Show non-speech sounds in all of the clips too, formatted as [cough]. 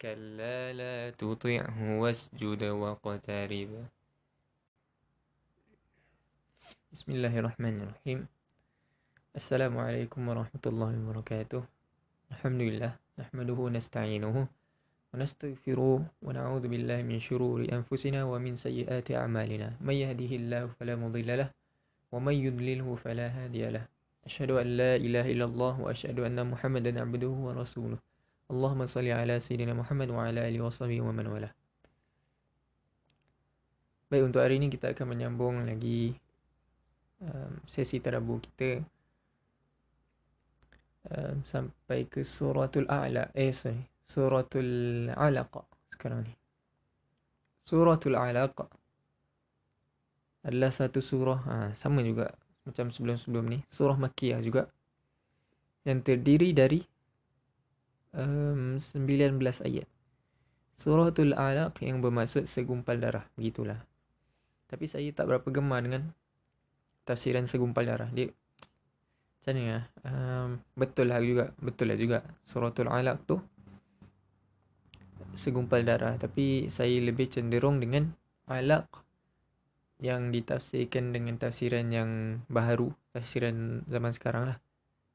كلا لا تطعه واسجد واقترب. بسم الله الرحمن الرحيم. السلام عليكم ورحمة الله وبركاته. الحمد لله نحمده ونستعينه ونستغفره ونعوذ بالله من شرور أنفسنا ومن سيئات أعمالنا. من يهده الله فلا مضل له ومن يضلله فلا هادي له. أشهد أن لا إله إلا الله وأشهد أن محمدا عبده ورسوله. Allahumma salli ala sayyidina Muhammad wa ala alihi washabihi wa man wala. Baik untuk hari ini kita akan menyambung lagi um, sesi tadabbur kita um, sampai ke suratul a'la eh sorry suratul alaq sekarang ni. Suratul alaq adalah satu surah ha, sama juga macam sebelum-sebelum ni surah makkiyah juga yang terdiri dari um, 19 ayat. Suratul Alaq yang bermaksud segumpal darah. Begitulah. Tapi saya tak berapa gemar dengan tafsiran segumpal darah. Dia macam ni lah. Um, betul lah juga. Betul lah juga. Suratul Alaq tu segumpal darah. Tapi saya lebih cenderung dengan Alaq yang ditafsirkan dengan tafsiran yang baharu. Tafsiran zaman sekarang lah.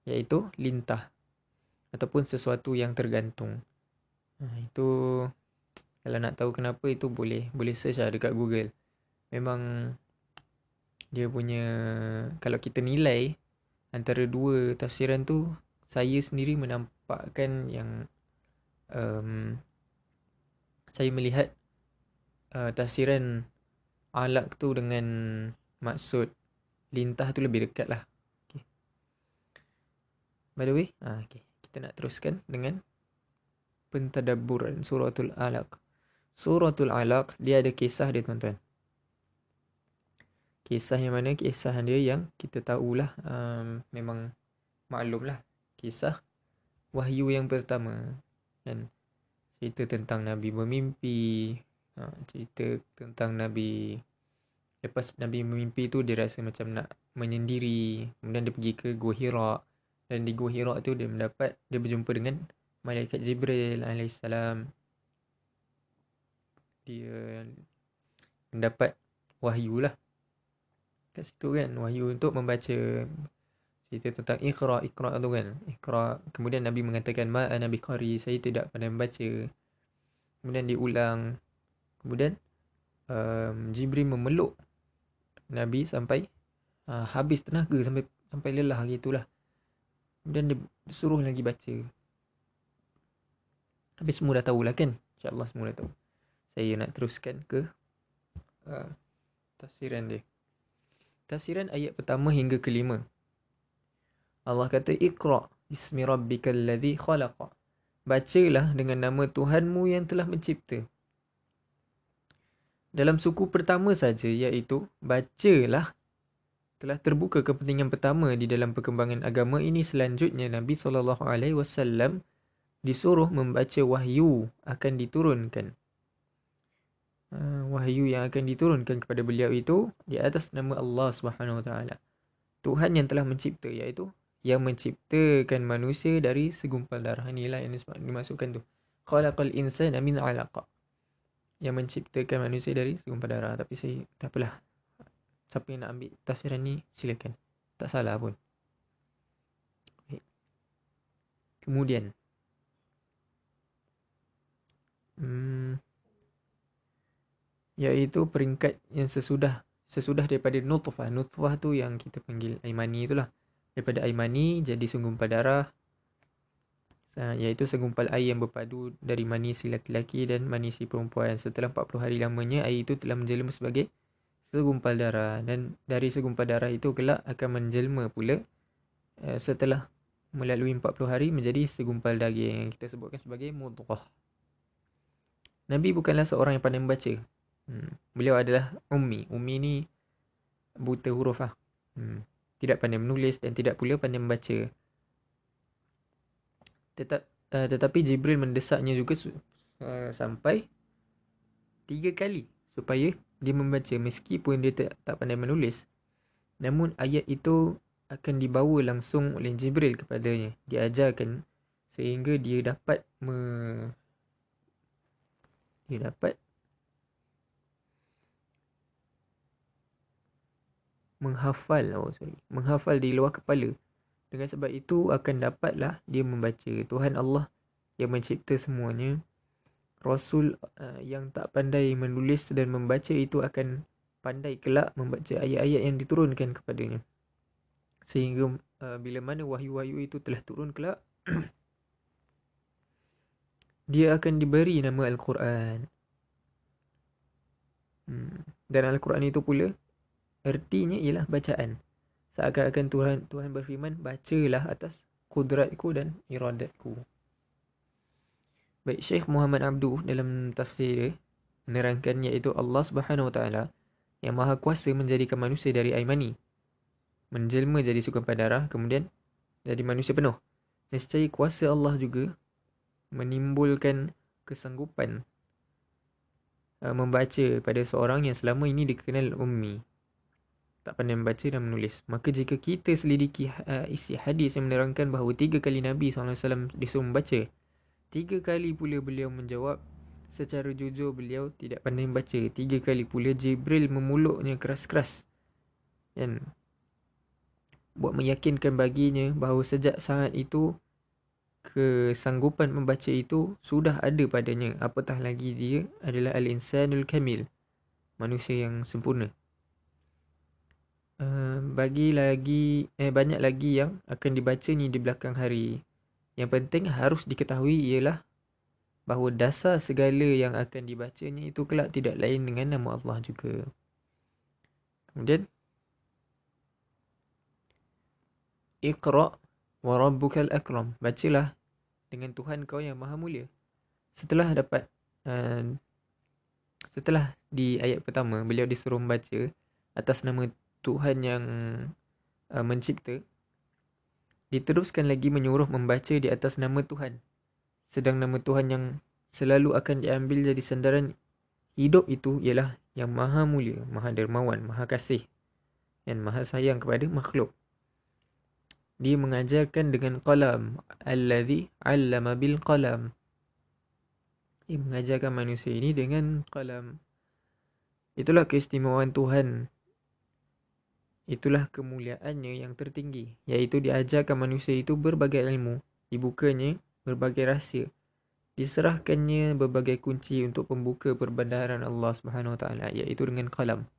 Iaitu lintah ataupun sesuatu yang tergantung. Ha, itu kalau nak tahu kenapa itu boleh boleh search lah dekat Google. Memang dia punya kalau kita nilai antara dua tafsiran tu saya sendiri menampakkan yang um, saya melihat uh, tafsiran alak tu dengan maksud lintah tu lebih dekat lah. Okay. By the way, ah, okay kita nak teruskan dengan pentadabburan suratul alaq. Suratul alaq dia ada kisah dia tuan-tuan. Kisah yang mana? Kisah dia yang kita tahulah um, memang maklumlah. Kisah wahyu yang pertama kan cerita tentang nabi bermimpi. Ha, cerita tentang nabi lepas nabi bermimpi tu dia rasa macam nak menyendiri. Kemudian dia pergi ke gua hira dan di Gua Hira tu dia mendapat dia berjumpa dengan malaikat Jibril alaihissalam. Dia mendapat wahyu lah. Kat situ kan wahyu untuk membaca cerita tentang Iqra Iqra tu kan. Iqra kemudian Nabi mengatakan ma ana biqari saya tidak pandai membaca. Kemudian diulang. Kemudian um, Jibril memeluk Nabi sampai uh, habis tenaga sampai sampai lelah gitulah. Dan dia suruh lagi baca. Tapi semua dah tahulah kan? InsyaAllah semua dah tahu. Saya nak teruskan ke uh, tafsiran dia. Tafsiran ayat pertama hingga kelima. Allah kata, Iqra' ismi rabbikal ladhi khalaqa. Bacalah dengan nama Tuhanmu yang telah mencipta. Dalam suku pertama saja iaitu bacalah telah terbuka kepentingan pertama di dalam perkembangan agama ini selanjutnya Nabi sallallahu alaihi wasallam disuruh membaca wahyu akan diturunkan. Uh, wahyu yang akan diturunkan kepada beliau itu di atas nama Allah Subhanahu wa taala. Tuhan yang telah mencipta iaitu yang menciptakan manusia dari segumpal darah. Inilah yang dimasukkan tu. Khalaqal insana min 'alaqa. Yang menciptakan manusia dari segumpal darah. Tapi saya tak apalah. Siapa yang nak ambil tafsiran ni silakan. Tak salah pun. Kemudian hmm, iaitu peringkat yang sesudah sesudah daripada nutfah. Nutfah tu yang kita panggil aimani itulah. Daripada aimani jadi segumpal darah iaitu segumpal air yang berpadu dari mani si laki-laki dan mani si perempuan. Setelah 40 hari lamanya air itu telah menjelma sebagai segumpal darah dan dari segumpal darah itu kelak akan menjelma pula uh, setelah melalui 40 hari menjadi segumpal daging yang kita sebutkan sebagai mudghah. Nabi bukanlah seorang yang pandai membaca. Hmm. Beliau adalah ummi. Ummi ni buta huruf lah. Hmm. Tidak pandai menulis dan tidak pula pandai membaca. Tetap, uh, tetapi Jibril mendesaknya juga uh, sampai tiga kali supaya dia membaca meskipun dia tak, tak pandai menulis. Namun ayat itu akan dibawa langsung oleh Jibril kepadanya. Diajarkan sehingga dia dapat me dia dapat menghafal oh sorry menghafal di luar kepala dengan sebab itu akan dapatlah dia membaca Tuhan Allah yang mencipta semuanya rasul uh, yang tak pandai menulis dan membaca itu akan pandai kelak membaca ayat-ayat yang diturunkan kepadanya sehingga uh, bila mana wahyu-wahyu itu telah turun kelak [clears throat] dia akan diberi nama Al-Quran. Hmm. Dan Al-Quran itu pula ertinya ialah bacaan. Seakan-akan Tuhan Tuhan berfirman, bacalah atas kudratku dan iradatku. Baik Syekh Muhammad Abdu dalam tafsir dia menerangkan iaitu Allah Subhanahu Wa Taala yang maha kuasa menjadikan manusia dari air mani menjelma jadi sukan darah kemudian jadi manusia penuh. Nescaya kuasa Allah juga menimbulkan kesanggupan uh, membaca pada seorang yang selama ini dikenal ummi tak pandai membaca dan menulis maka jika kita selidiki uh, isi hadis yang menerangkan bahawa tiga kali Nabi SAW disuruh membaca tiga kali pula beliau menjawab. Secara jujur beliau tidak pandai membaca. Tiga kali pula Jibril memuluknya keras-keras. Dan buat meyakinkan baginya bahawa sejak saat itu kesanggupan membaca itu sudah ada padanya. Apatah lagi dia adalah al-insanul kamil manusia yang sempurna. Uh, bagi lagi eh banyak lagi yang akan dibaca ni di belakang hari yang penting harus diketahui ialah bahawa dasar segala yang akan dibacanya itu kelak tidak lain dengan nama Allah juga kemudian Iqra' wa rabbukal akram. Bacalah dengan Tuhan kau yang maha mulia. Setelah dapat uh, setelah di ayat pertama beliau disuruh membaca atas nama Tuhan yang uh, mencipta diteruskan lagi menyuruh membaca di atas nama Tuhan. Sedang nama Tuhan yang selalu akan diambil jadi sandaran hidup itu ialah yang maha mulia, maha dermawan, maha kasih dan maha sayang kepada makhluk. Dia mengajarkan dengan qalam allazi 'allama bil qalam. Dia mengajarkan manusia ini dengan qalam. Itulah keistimewaan Tuhan itulah kemuliaannya yang tertinggi iaitu diajarkan manusia itu berbagai ilmu dibukanya berbagai rahsia diserahkannya berbagai kunci untuk pembuka perbendaharaan Allah Subhanahu Wa Taala iaitu dengan qalam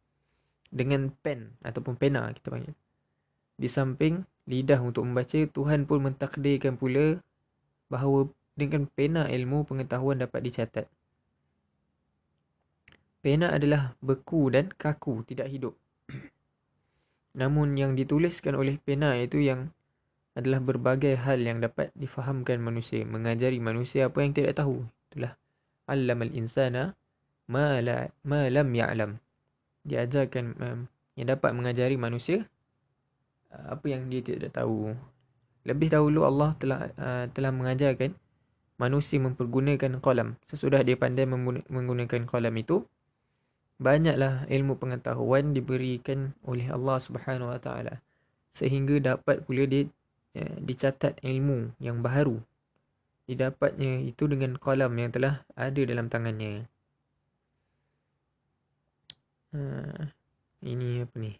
dengan pen ataupun pena kita panggil di samping lidah untuk membaca, Tuhan pun mentakdirkan pula bahawa dengan pena ilmu pengetahuan dapat dicatat. Pena adalah beku dan kaku, tidak hidup. Namun yang dituliskan oleh pena itu yang adalah berbagai hal yang dapat difahamkan manusia, mengajari manusia apa yang tidak tahu. Itulah allamal insana ma la ma lam ya'lam. Diajarkan um, yang dapat mengajari manusia apa yang dia tidak tahu. Lebih dahulu Allah telah uh, telah mengajarkan manusia mempergunakan kolam. Sesudah dia pandai menggunakan kolam itu, banyaklah ilmu pengetahuan diberikan oleh Allah Subhanahu Wa Taala sehingga dapat pula dia ya, dicatat ilmu yang baru didapatnya itu dengan kolam yang telah ada dalam tangannya. Ha, ini apa ni?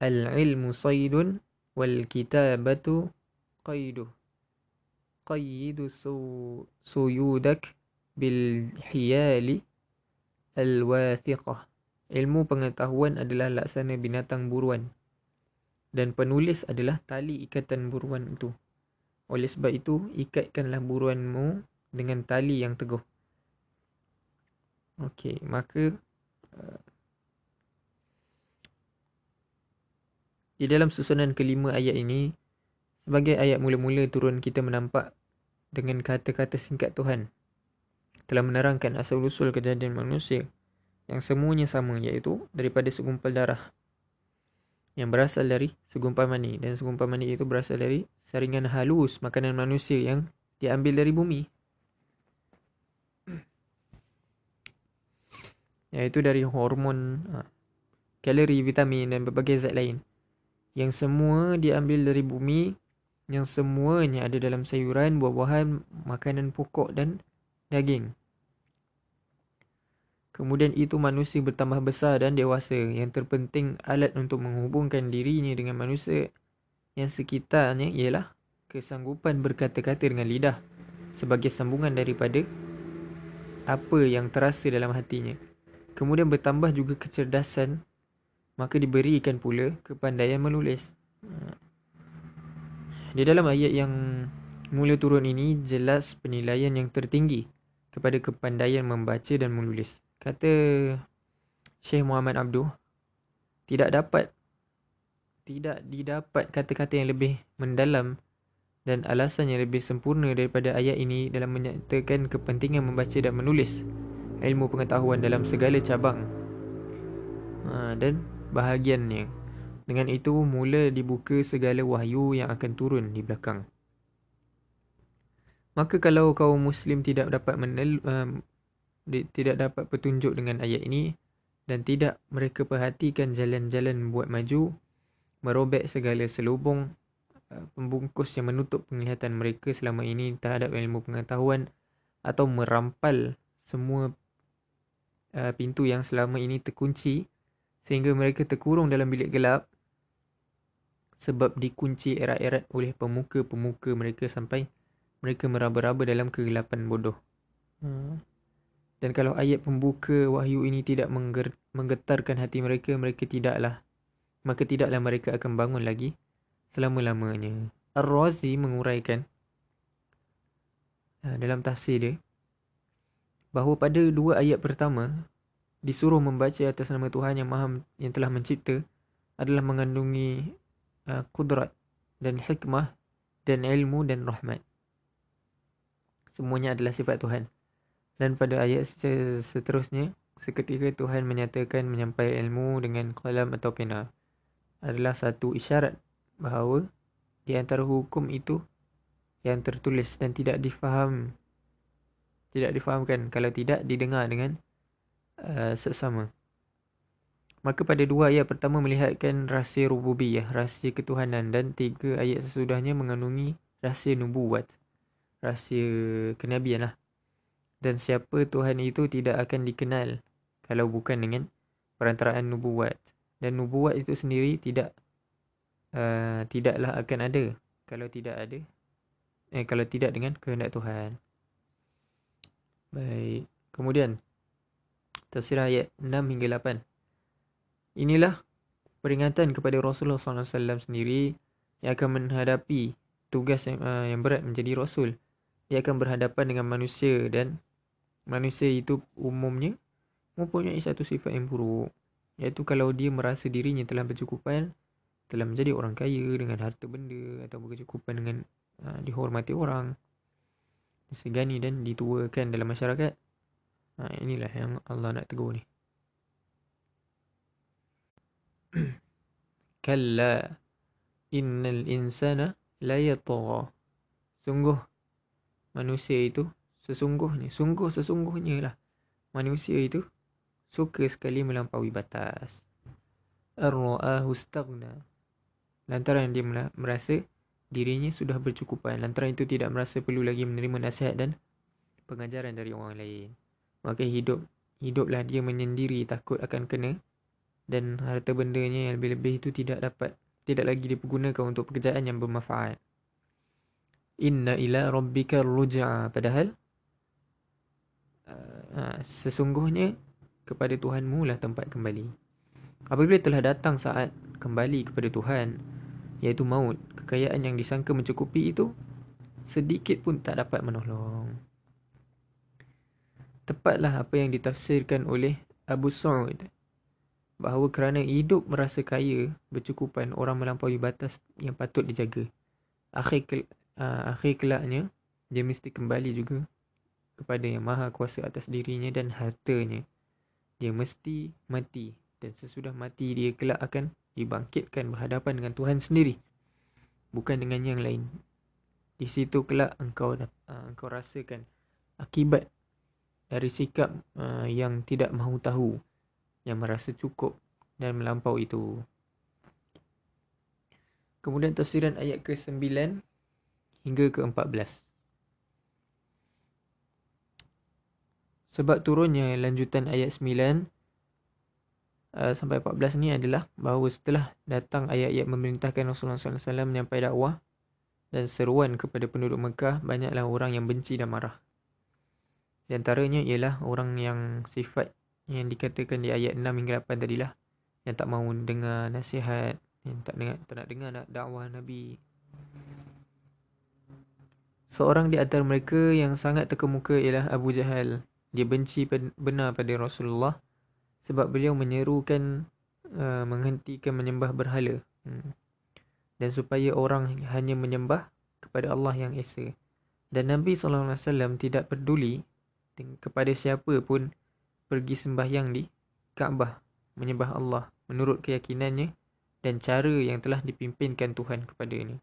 Al-ilmu saydun wal kitabatu qayduh. Qayyidu su suyudak bil hiyali al wathiqah ilmu pengetahuan adalah laksana binatang buruan. Dan penulis adalah tali ikatan buruan itu. Oleh sebab itu ikatkanlah buruanmu dengan tali yang teguh. Okey maka uh, di dalam susunan kelima ayat ini Sebagai ayat mula-mula turun kita menampak dengan kata-kata singkat Tuhan telah menerangkan asal-usul kejadian manusia yang semuanya sama iaitu daripada segumpal darah yang berasal dari segumpal mani. Dan segumpal mani itu berasal dari saringan halus makanan manusia yang diambil dari bumi. Iaitu dari hormon ha, kalori, vitamin dan berbagai zat lain yang semua diambil dari bumi yang semuanya ada dalam sayuran, buah-buahan, makanan pokok dan daging. Kemudian itu manusia bertambah besar dan dewasa. Yang terpenting alat untuk menghubungkan dirinya dengan manusia yang sekitarnya ialah kesanggupan berkata-kata dengan lidah sebagai sambungan daripada apa yang terasa dalam hatinya. Kemudian bertambah juga kecerdasan maka diberikan pula kepandaian menulis. Di dalam ayat yang mula turun ini jelas penilaian yang tertinggi kepada kepandaian membaca dan menulis. Kata Syekh Muhammad Abduh, tidak dapat tidak didapat kata-kata yang lebih mendalam dan alasan yang lebih sempurna daripada ayat ini dalam menyatakan kepentingan membaca dan menulis ilmu pengetahuan dalam segala cabang ha, dan bahagiannya. Dengan itu mula dibuka segala wahyu yang akan turun di belakang. Maka kalau kaum muslim tidak dapat menel, um, tidak dapat petunjuk dengan ayat ini dan tidak mereka perhatikan jalan-jalan buat maju, merobek segala selubung uh, pembungkus yang menutup penglihatan mereka selama ini terhadap ilmu pengetahuan atau merampal semua uh, pintu yang selama ini terkunci sehingga mereka terkurung dalam bilik gelap sebab dikunci erat-erat oleh pemuka-pemuka mereka sampai mereka meraba-raba dalam kegelapan bodoh. Hmm. Dan kalau ayat pembuka wahyu ini tidak menggetarkan hati mereka, mereka tidaklah. Maka tidaklah mereka akan bangun lagi selama-lamanya. Ar-Razi menguraikan ha, dalam tafsir dia bahawa pada dua ayat pertama disuruh membaca atas nama Tuhan yang maha yang telah mencipta adalah mengandungi uh, kudrat dan hikmah dan ilmu dan rahmat. Semuanya adalah sifat Tuhan. Dan pada ayat seterusnya, seketika Tuhan menyatakan menyampai ilmu dengan kalam atau pena adalah satu isyarat bahawa di antara hukum itu yang tertulis dan tidak difaham tidak difahamkan kalau tidak didengar dengan uh, sesama. Maka pada dua ayat pertama melihatkan rahsia rububiyah, rahsia ketuhanan dan tiga ayat sesudahnya mengandungi rahsia nubuat, rahsia kenabian lah. Dan siapa Tuhan itu tidak akan dikenal kalau bukan dengan perantaraan nubuat. Dan nubuat itu sendiri tidak uh, tidaklah akan ada kalau tidak ada eh kalau tidak dengan kehendak Tuhan. Baik. Kemudian tafsir ayat 6 hingga 8. Inilah peringatan kepada Rasulullah SAW sendiri yang akan menghadapi tugas yang, uh, yang berat menjadi Rasul. Dia akan berhadapan dengan manusia dan manusia itu umumnya mempunyai satu sifat yang buruk. Iaitu kalau dia merasa dirinya telah bercukupan, telah menjadi orang kaya dengan harta benda atau berkecukupan dengan uh, dihormati orang, disegani dan dituakan dalam masyarakat. Uh, inilah yang Allah nak tegur ni. [clears throat] Kalla innal insana la yatgha. Sungguh manusia itu sesungguhnya, sungguh sesungguhnya lah manusia itu suka sekali melampaui batas. Ar-ra'ahu istaghna. lantaran dia merasa dirinya sudah bercukupan lantaran itu tidak merasa perlu lagi menerima nasihat dan pengajaran dari orang lain maka hidup hiduplah dia menyendiri takut akan kena dan harta bendanya yang lebih-lebih itu tidak dapat tidak lagi dipergunakan untuk pekerjaan yang bermanfaat inna ila rabbika ruj'a. Padahal uh, sesungguhnya kepada Tuhanmu lah tempat kembali. Apabila telah datang saat kembali kepada Tuhan iaitu maut kekayaan yang disangka mencukupi itu sedikit pun tak dapat menolong. Tepatlah apa yang ditafsirkan oleh Abu Sa'ud bahawa kerana hidup merasa kaya bercukupan orang melampaui batas yang patut dijaga. Akhir uh, akhir kelaknya dia mesti kembali juga kepada yang maha kuasa atas dirinya dan hartanya. Dia mesti mati dan sesudah mati dia kelak akan dibangkitkan berhadapan dengan Tuhan sendiri bukan dengan yang lain. Di situ kelak engkau uh, engkau rasakan akibat dari sikap uh, yang tidak mahu tahu yang merasa cukup dan melampau itu. Kemudian tafsiran ayat ke-9 hingga ke-14 sebab turunnya lanjutan ayat 9 uh, sampai 14 ni adalah bahawa setelah datang ayat-ayat memerintahkan Rasulullah SAW menyampai dakwah dan seruan kepada penduduk Mekah, banyaklah orang yang benci dan marah. Di antaranya ialah orang yang sifat yang dikatakan di ayat 6 hingga 8 tadilah yang tak mahu dengar nasihat, yang tak dengar tak nak dengar dakwah Nabi. Seorang di antara mereka yang sangat terkemuka ialah Abu Jahal. Dia benci benar pada Rasulullah sebab beliau menyerukan uh, menghentikan menyembah berhala hmm. dan supaya orang hanya menyembah kepada Allah yang esa dan Nabi SAW tidak peduli kepada siapa pun pergi sembahyang di Kaabah menyembah Allah menurut keyakinannya dan cara yang telah dipimpinkan Tuhan kepada ini.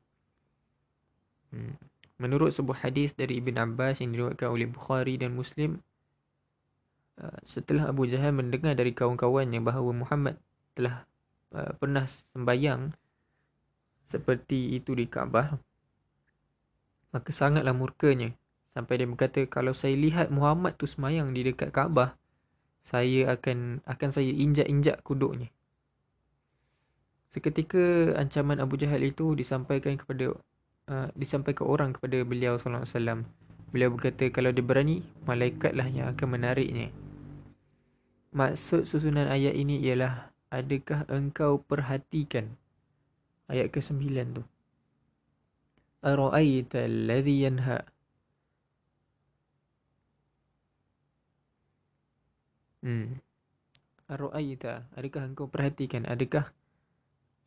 Hmm. Menurut sebuah hadis dari Ibn Abbas yang diriwayatkan oleh Bukhari dan Muslim, Uh, setelah Abu Jahal mendengar dari kawan-kawannya bahawa Muhammad telah uh, pernah sembayang seperti itu di Kaabah maka sangatlah murkanya sampai dia berkata kalau saya lihat Muhammad tu sembayang di dekat Kaabah saya akan akan saya injak-injak kuduknya. Seketika ancaman Abu Jahal itu disampaikan kepada uh, disampaikan orang kepada beliau wasallam Beliau berkata kalau dia berani, malaikatlah yang akan menariknya. Maksud susunan ayat ini ialah adakah engkau perhatikan ayat ke-9 tu. Ara'aita alladhi yanha. Hmm. Ara'aita, adakah engkau perhatikan adakah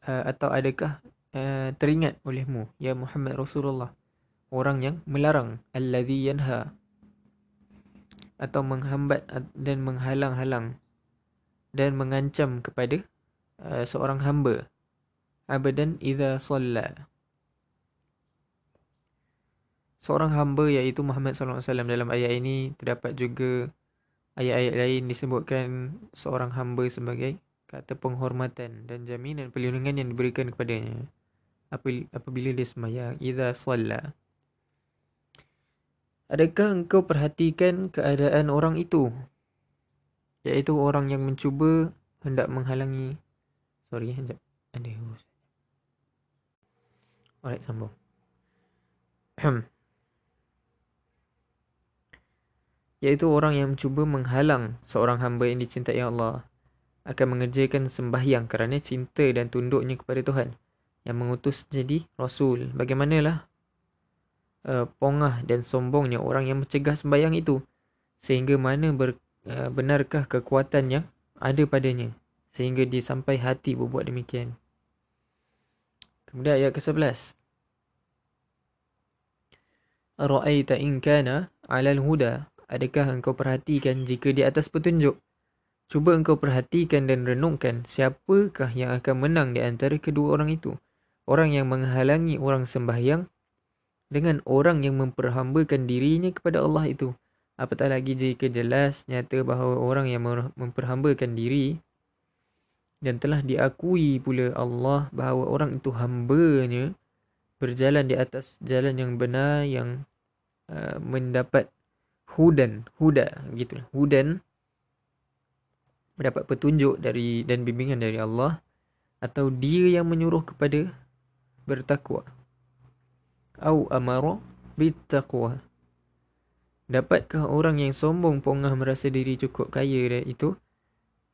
uh, atau adakah uh, teringat olehmu ya Muhammad Rasulullah. Orang yang melarang allazi yanha. Atau menghambat dan menghalang-halang. Dan mengancam kepada uh, seorang hamba. Abadan idza salla. Seorang hamba iaitu Muhammad sallallahu alaihi wasallam. Dalam ayat ini terdapat juga ayat-ayat lain disebutkan seorang hamba sebagai kata penghormatan dan jaminan perlindungan yang diberikan kepadanya apabila dia sembahyang idza salla Adakah engkau perhatikan keadaan orang itu? Iaitu orang yang mencuba hendak menghalangi. Sorry, sekejap. Ada hurus. Alright, sambung. Iaitu orang yang mencuba menghalang seorang hamba yang dicintai Allah akan mengerjakan sembahyang kerana cinta dan tunduknya kepada Tuhan yang mengutus jadi Rasul. Bagaimanalah uh, pongah dan sombongnya orang yang mencegah sembahyang itu sehingga mana ber, uh, benarkah kekuatan yang ada padanya sehingga dia sampai hati berbuat demikian. Kemudian ayat ke-11 Ara'aita in kana huda? Adakah engkau perhatikan jika di atas petunjuk? Cuba engkau perhatikan dan renungkan siapakah yang akan menang di antara kedua orang itu orang yang menghalangi orang sembahyang dengan orang yang memperhambakan dirinya kepada Allah itu. Apatah lagi jika jelas nyata bahawa orang yang memperhambakan diri dan telah diakui pula Allah bahawa orang itu hamba-Nya berjalan di atas jalan yang benar yang uh, mendapat hudan huda gitu hudan mendapat petunjuk dari dan bimbingan dari Allah atau dia yang menyuruh kepada bertakwa au amara bittaqwa dapatkah orang yang sombong pongah merasa diri cukup kaya dia itu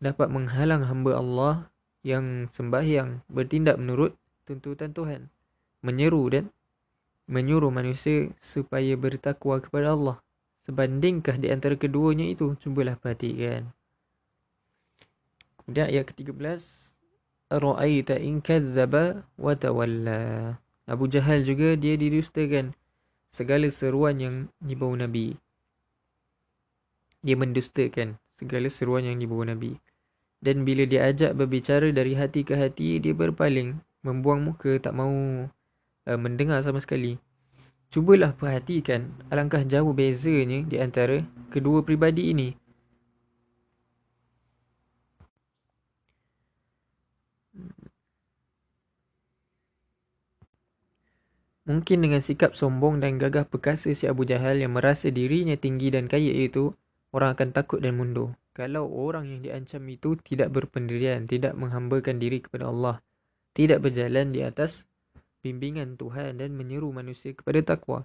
dapat menghalang hamba Allah yang sembahyang bertindak menurut tuntutan Tuhan. Menyeru dan menyuruh manusia supaya bertakwa kepada Allah. Sebandingkah di antara keduanya itu? Cubalah perhatikan. Kemudian ayat ke-13. Ra'aita in kadzaba wa tawalla. Abu Jahal juga dia didustakan segala seruan yang dibawa Nabi. Dia mendustakan segala seruan yang dibawa Nabi. Dan bila dia ajak berbicara dari hati ke hati, dia berpaling, membuang muka, tak mau uh, mendengar sama sekali. Cubalah perhatikan alangkah jauh bezanya di antara kedua pribadi ini. Mungkin dengan sikap sombong dan gagah perkasa si Abu Jahal yang merasa dirinya tinggi dan kaya itu, orang akan takut dan mundur. Kalau orang yang diancam itu tidak berpendirian, tidak menghambakan diri kepada Allah, tidak berjalan di atas bimbingan Tuhan dan menyeru manusia kepada takwa.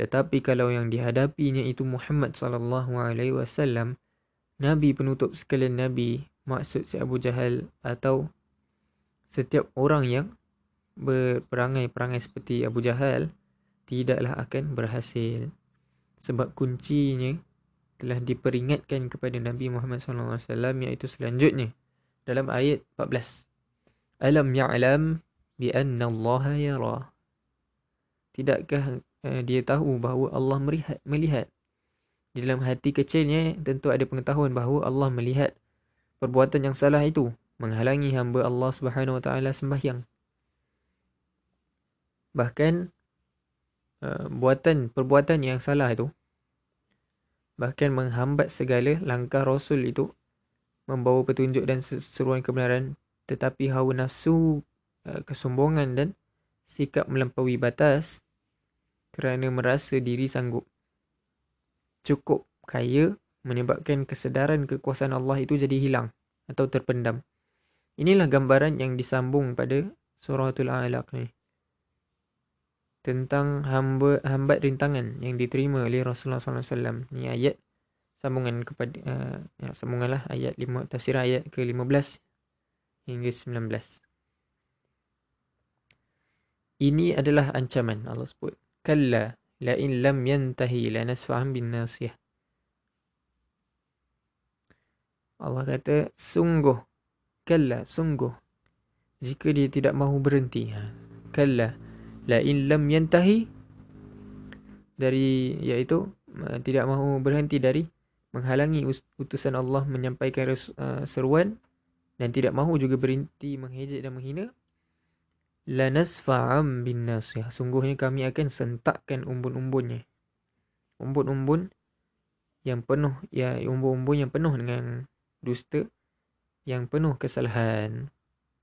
Tetapi kalau yang dihadapinya itu Muhammad sallallahu alaihi wasallam, nabi penutup sekalian nabi, maksud si Abu Jahal atau setiap orang yang berperangai-perangai seperti Abu Jahal tidaklah akan berhasil. Sebab kuncinya telah diperingatkan kepada Nabi Muhammad SAW iaitu selanjutnya dalam ayat 14. Alam ya'lam bi anna Allah yara. Tidakkah uh, dia tahu bahawa Allah melihat, melihat di dalam hati kecilnya tentu ada pengetahuan bahawa Allah melihat perbuatan yang salah itu menghalangi hamba Allah Subhanahu Wa Taala sembahyang. Bahkan uh, buatan perbuatan yang salah itu bahkan menghambat segala langkah Rasul itu membawa petunjuk dan seruan kebenaran tetapi hawa nafsu uh, kesombongan dan sikap melampaui batas kerana merasa diri sanggup. Cukup kaya menyebabkan kesedaran kekuasaan Allah itu jadi hilang atau terpendam. Inilah gambaran yang disambung pada suratul alaq ni tentang hamba hambat rintangan yang diterima oleh Rasulullah SAW. Ini ayat sambungan kepada uh, ya, sambunganlah ayat 5 tafsir ayat ke-15 hingga 19. Ini adalah ancaman Allah sebut. Kalla la in lam yantahi la nasfa'an bin nasiyah. Allah kata sungguh kalla sungguh jika dia tidak mahu berhenti. Ha. Kalla la in lam yantahi dari iaitu uh, tidak mahu berhenti dari menghalangi utusan Allah menyampaikan uh, seruan dan tidak mahu juga berhenti menghejek dan menghina. La nasfa'am bin nasih sungguhnya kami akan sentakkan umbun-umbunnya. Umbun-umbun yang penuh ya umbun-umbun yang penuh dengan dusta yang penuh kesalahan.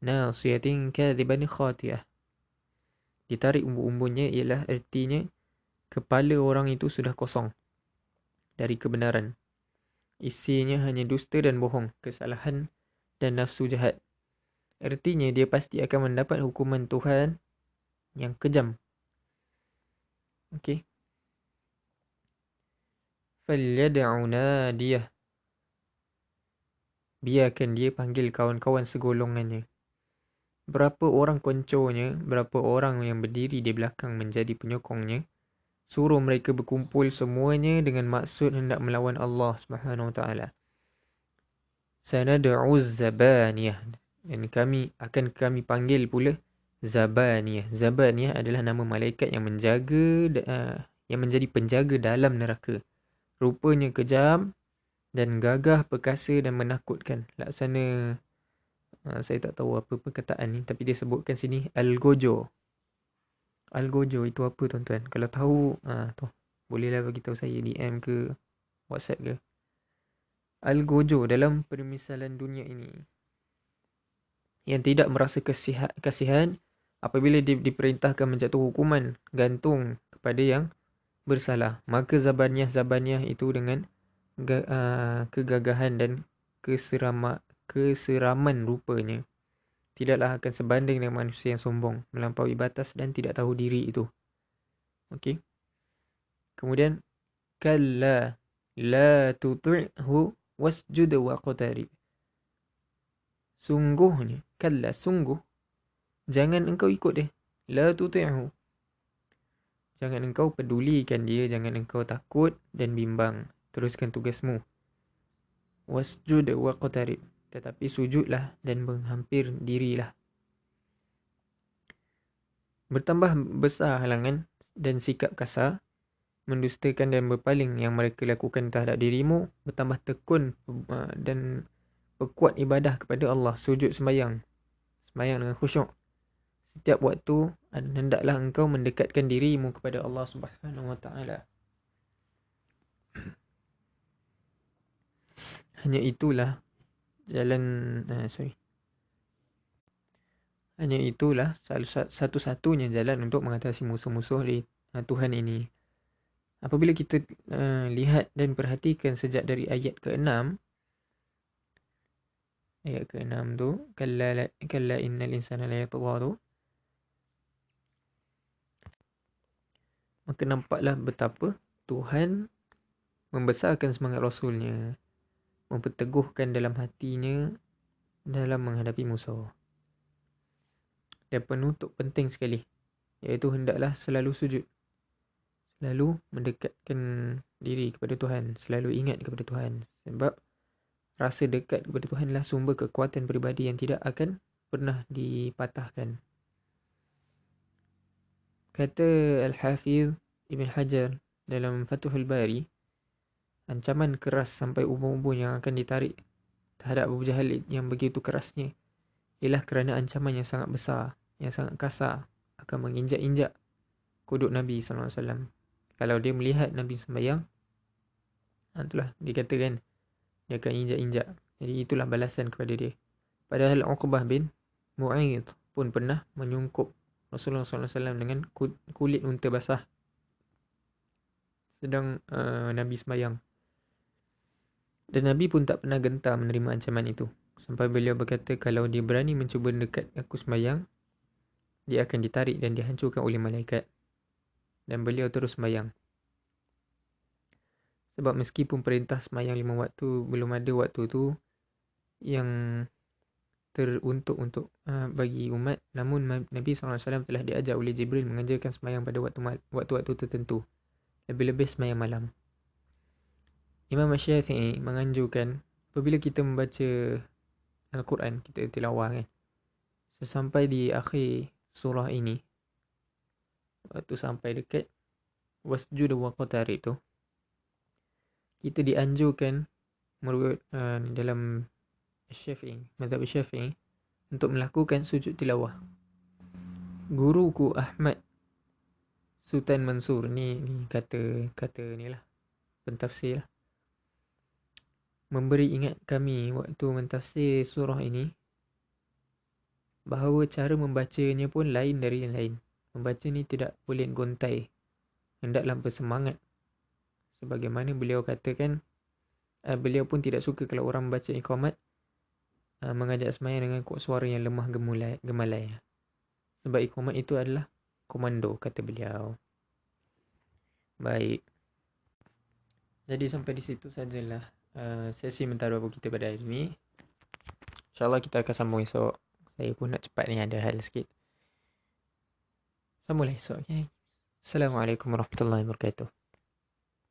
Nasiyatin kadhiban ditarik umbu-umbunya ialah artinya kepala orang itu sudah kosong dari kebenaran. Isinya hanya dusta dan bohong, kesalahan dan nafsu jahat. Artinya dia pasti akan mendapat hukuman Tuhan yang kejam. Okey. Falyad'u nadiyah. Biarkan dia panggil kawan-kawan segolongannya berapa orang konconya, berapa orang yang berdiri di belakang menjadi penyokongnya, suruh mereka berkumpul semuanya dengan maksud hendak melawan Allah Subhanahu Wa Taala. Sanad'u Zabaniyah dan kami akan kami panggil pula Zabaniyah. Zabaniyah adalah nama malaikat yang menjaga uh, yang menjadi penjaga dalam neraka. Rupanya kejam dan gagah perkasa dan menakutkan. Laksana Ha, saya tak tahu apa perkataan ni tapi dia sebutkan sini algojo. Algojo itu apa tuan-tuan? Kalau tahu ha tu bolehlah bagi tahu saya DM ke WhatsApp ke. Algojo dalam permisalan dunia ini. yang tidak merasa kasihan apabila di, diperintahkan menjatuh hukuman gantung kepada yang bersalah maka zabaniyah-zabaniyah itu dengan uh, kegagahan dan keserama, keseraman rupanya tidaklah akan sebanding dengan manusia yang sombong melampaui batas dan tidak tahu diri itu okey kemudian kalla la tuti'hu wasjud wa qatari sungguhnya kalla sungguh jangan engkau ikut dia la tuti'hu Jangan engkau pedulikan dia, jangan engkau takut dan bimbang. Teruskan tugasmu. Wasjud wa qatarib. Tetapi sujudlah dan menghampir dirilah. Bertambah besar halangan dan sikap kasar, mendustakan dan berpaling yang mereka lakukan terhadap dirimu, bertambah tekun uh, dan berkuat ibadah kepada Allah, sujud sembahyang. Sembahyang dengan khusyuk setiap waktu hendaklah engkau mendekatkan dirimu kepada Allah Subhanahu wa taala. Hanya itulah jalan eh, sorry. Hanya itulah satu-satunya jalan untuk mengatasi musuh-musuh di uh, Tuhan ini. Apabila kita uh, lihat dan perhatikan sejak dari ayat ke-6 ayat ke-6 tu kalla kalla innal insana la yatgharu maka nampaklah betapa Tuhan membesarkan semangat Rasulnya, memperteguhkan dalam hatinya dalam menghadapi musuh. Dan penutup penting sekali, iaitu hendaklah selalu sujud. Selalu mendekatkan diri kepada Tuhan, selalu ingat kepada Tuhan. Sebab rasa dekat kepada Tuhanlah sumber kekuatan peribadi yang tidak akan pernah dipatahkan. Kata Al-Hafiz Ibn Hajar dalam Fathul Bari, ancaman keras sampai ubun-ubun yang akan ditarik terhadap Abu Jahal yang begitu kerasnya ialah kerana ancaman yang sangat besar, yang sangat kasar akan menginjak-injak kuduk Nabi SAW. Kalau dia melihat Nabi sembahyang, ha, itulah dikatakan dia akan injak-injak. Jadi itulah balasan kepada dia. Padahal Uqbah bin Mu'ayyid pun pernah menyungkup Rasulullah SAW dengan kulit unta basah sedang uh, Nabi sembahyang. Dan Nabi pun tak pernah gentar menerima ancaman itu. Sampai beliau berkata kalau dia berani mencuba dekat aku sembahyang, dia akan ditarik dan dihancurkan oleh malaikat. Dan beliau terus sembahyang. Sebab meskipun perintah sembahyang lima waktu belum ada waktu tu yang teruntuk untuk uh, bagi umat namun Nabi SAW telah diajar oleh Jibril mengajarkan semayang pada waktu waktu-waktu tertentu lebih-lebih semayang malam Imam Syafi'i menganjurkan apabila kita membaca Al-Quran kita tilawah kan sesampai di akhir surah ini waktu sampai dekat wasjud wa qatari tu kita dianjurkan menurut uh, dalam Syafi'i, mazhab Syafi'i untuk melakukan sujud tilawah. Guruku Ahmad Sultan Mansur ni ni kata kata ni lah pentafsir lah. Memberi ingat kami waktu mentafsir surah ini bahawa cara membacanya pun lain dari yang lain. Membaca ni tidak boleh gontai. Hendaklah bersemangat. Sebagaimana beliau katakan, uh, beliau pun tidak suka kalau orang membaca iqamat uh, mengajak semayang dengan kuat suara yang lemah gemulai, gemalai. Sebab ikomat itu adalah komando, kata beliau. Baik. Jadi sampai di situ sajalah uh, sesi mentara kita pada hari ini. InsyaAllah kita akan sambung esok. Saya pun nak cepat ni ada hal sikit. Sambunglah esok. Okay? Assalamualaikum warahmatullahi wabarakatuh.